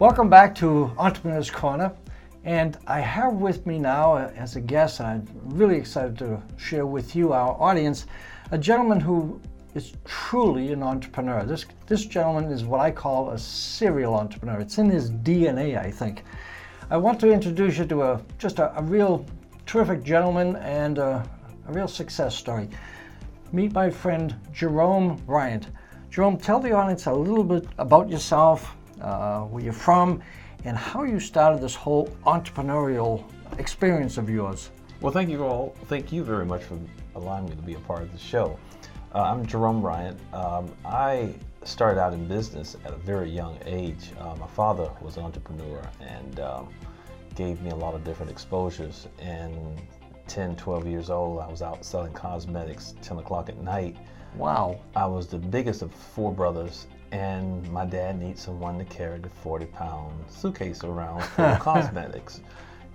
Welcome back to Entrepreneur's Corner. And I have with me now uh, as a guest, I'm really excited to share with you, our audience, a gentleman who is truly an entrepreneur. This, this gentleman is what I call a serial entrepreneur. It's in his DNA, I think. I want to introduce you to a just a, a real terrific gentleman and a, a real success story. Meet my friend Jerome Rhyant. Jerome, tell the audience a little bit about yourself, uh, where you're from, and how you started this whole entrepreneurial experience of yours. Well, thank you all. Thank you very much for allowing me to be a part of the show. Uh, I'm Jerome Rhyant. Um, I started out in business at a very young age. Uh, my father was an entrepreneur and um, gave me a lot of different exposures. And 10, 12 years old, I was out selling cosmetics 10 o'clock at night Wow. I was the biggest of four brothers, and my dad needed someone to carry the 40 pound suitcase around full of cosmetics.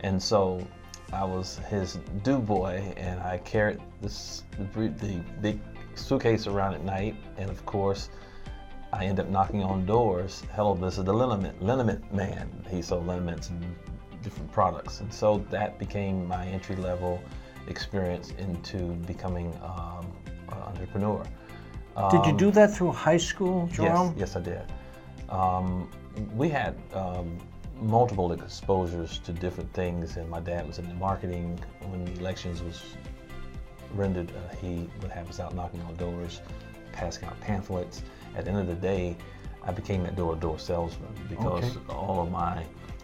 And so I was his do boy, and I carried this, the, the big suitcase around at night. And of course, I end up knocking on doors. Hello, this is the liniment, liniment man. He sold liniments and different products. And so that became my entry level experience into becoming um, entrepreneur. Um, did you do um, that through high school, Jerome? Yes, yes, I did. Um, we had um, multiple exposures to different things, and my dad was in the marketing. When the elections was rendered, uh, he would have us out knocking on doors, passing out pamphlets. At the end of the day, I became that door-to-door salesman because okay. all of my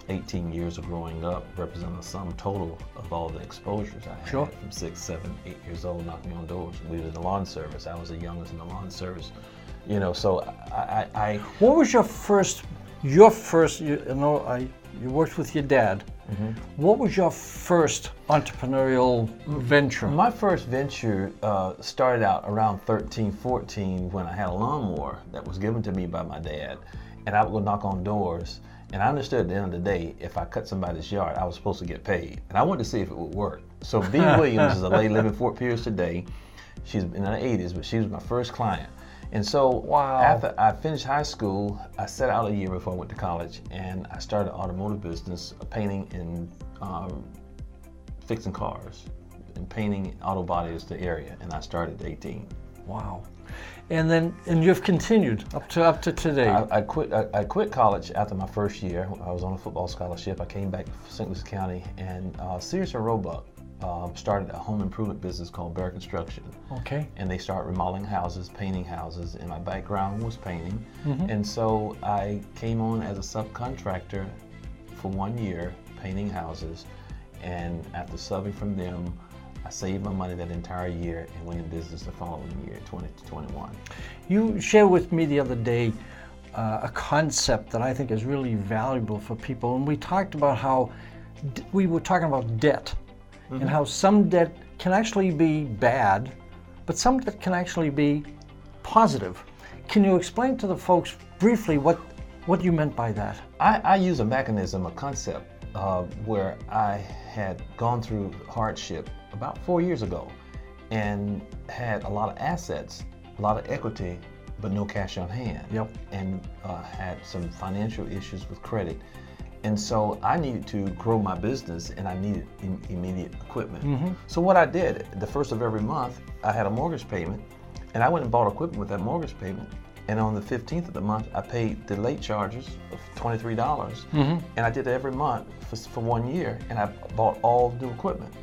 18 years of growing up represent a sum total of all the exposures I had sure. from six, seven, eight years old knocking on doors. We were in the lawn service. I was the youngest in the lawn service. You know, so I, I, I What was your first, your first, you know, I, you worked with your dad. Mm-hmm. What was your first entrepreneurial venture? My first venture uh, started out around 13, 14 when I had a lawnmower that was given to me by my dad. And I would go knock on doors and I understood at the end of the day, if I cut somebody's yard, I was supposed to get paid. And I wanted to see if it would work. So Bee Williams is a lady living in Fort Pierce today. She's in her 80s, but she was my first client. And so wow. after I finished high school, I set out a year before I went to college, and I started automotive business, uh, painting and um, fixing cars, and painting auto bodies the area. And I started at 18. Wow and then and you've continued up to up to today. I, I quit. I, I, quit college after my first year. I was on a football scholarship. I came back to St. Louis County, and uh, Sears and Roebuck uh, started a home improvement business called Bear Construction. Okay. And they started remodeling houses, painting houses, and my background was painting. Mm-hmm. And so I came on as a subcontractor for one year, painting houses, and after subbing from them. I saved my money that entire year and went in business the following year, 2021. You shared with me the other day uh, a concept that I think is really valuable for people, and we talked about how d- we were talking about debt mm-hmm. and how some debt can actually be bad, but some debt can actually be positive. Can you explain to the folks briefly what what you meant by that? I, I use a mechanism, a concept uh, where I had gone through hardship about four years ago and had a lot of assets, a lot of equity, but no cash on hand. Yep. And uh, had some financial issues with credit. And so I needed to grow my business and I needed Im- immediate equipment. Mm-hmm. So what I did, the first of every month, I had a mortgage payment and I went and bought equipment with that mortgage payment. And on the 15th of the month, I paid the late charges of $23. Mm-hmm. And I did that every month for, for one year and I bought all new equipment.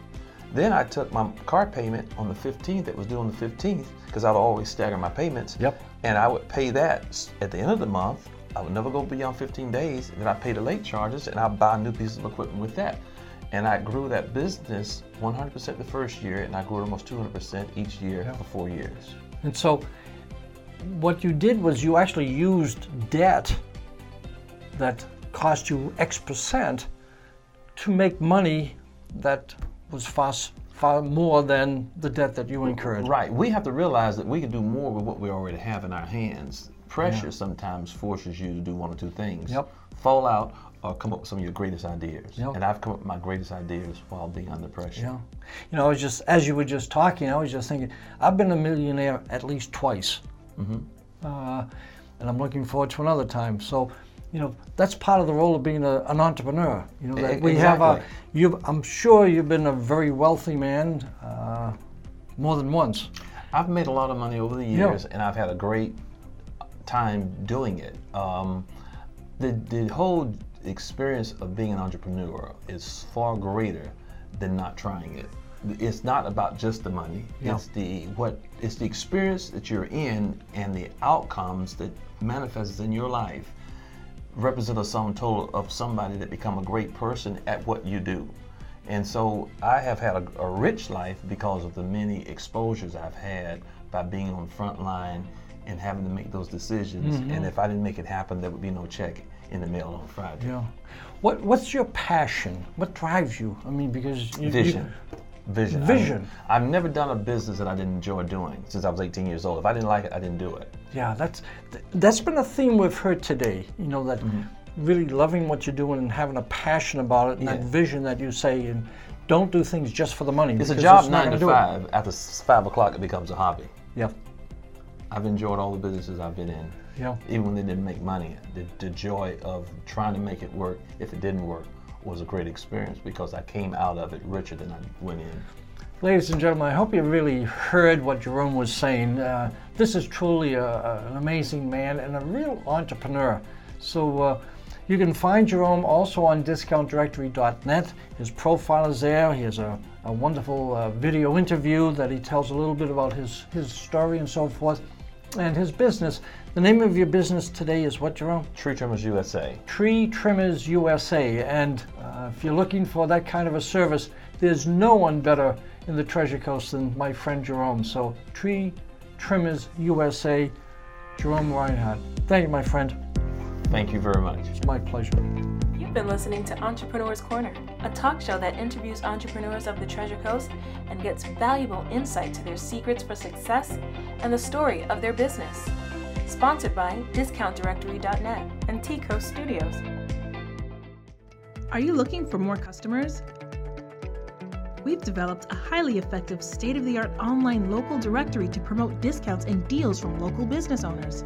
Then I took my car payment on the 15th, that was due on the 15th, because I'd always stagger my payments. Yep. And I would pay that at the end of the month. I would never go beyond 15 days. And then I pay the late charges and I buy a new piece of equipment with that. And I grew that business 100% the first year, and I grew almost 200% each year yep. for four years. And so, what you did was you actually used debt that cost you X percent to make money that was far, far more than the debt that you incurred. Right. We have to realize that we can do more with what we already have in our hands. Pressure yeah. sometimes forces you to do one or two things. Yep. Fall out or come up with some of your greatest ideas. Yep. And I've come up with my greatest ideas while being under pressure. Yeah. You know, I was just, as you were just talking, I was just thinking, I've been a millionaire at least twice. Mm-hmm. Uh, and I'm looking forward to another time. So you know that's part of the role of being a, an entrepreneur. You know that we have a. exactly. You, I'm sure you've been a very wealthy man, uh, more than once. I've made a lot of money over the Yeah. years, and I've had a great time doing it. Um, the the whole experience of being an entrepreneur is far greater than not trying it. It's not about just the money. Yeah. It's the what it's the experience that you're in and the outcomes that manifests in your life represent a sum total of somebody that become a great person at what you do. And so I have had a, a rich life because of the many exposures I've had by being on the front line and having to make those decisions. And if I didn't make it happen, there would be no check in the mail on Friday. Yeah. What What's your passion? What drives you? I mean, because you, you- Vision. Vision. Vision. I, have never done a business that I didn't enjoy doing since I was 18 years old. If I didn't like it, I didn't do it. Yeah, that's th- that's been a theme we've heard today. You know that Mm-hmm. really loving what you're doing and having a passion about it, and that vision that you say, and don't do things just for the money. It's a job not nine to do it. five. After five o'clock, it becomes a hobby. Yeah, I've enjoyed all the businesses I've been in. yeah, even when they didn't make money, the, the joy of trying to make it work, if it didn't work, was a great experience because I came out of it richer than I went in. Ladies and gentlemen, I hope you really heard what Jerome was saying. Uh, this is truly a, a- an amazing man and a real entrepreneur. So uh, you can find Jerome also on discountdirectory.net. His profile is there. He has a, a wonderful uh, video interview that he tells a little bit about his, his story and so forth. And his business. The name of your business today is what, Jerome? Tree Trimmers USA. Tree Trimmers USA. And uh, if you're looking for that kind of a service, there's no one better in the Treasure Coast than my friend Jerome. So, Tree Trimmers USA, Jerome Rhyant. Thank you, my friend. Thank you very much. It's my pleasure. You've been listening to Entrepreneur's Corner, a talk show that interviews entrepreneurs of the Treasure Coast and gets valuable insight to their secrets for success and the story of their business. Sponsored by DiscountDirectory.net and T Coast Studios. Are you looking for more customers? We've developed a highly effective state of the art online local directory to promote discounts and deals from local business owners.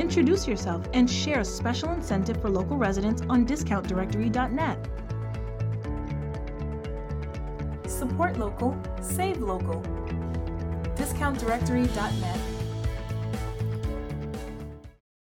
Introduce yourself and share a special incentive for local residents on discountdirectory.net. Support local, save local. DiscountDirectory.net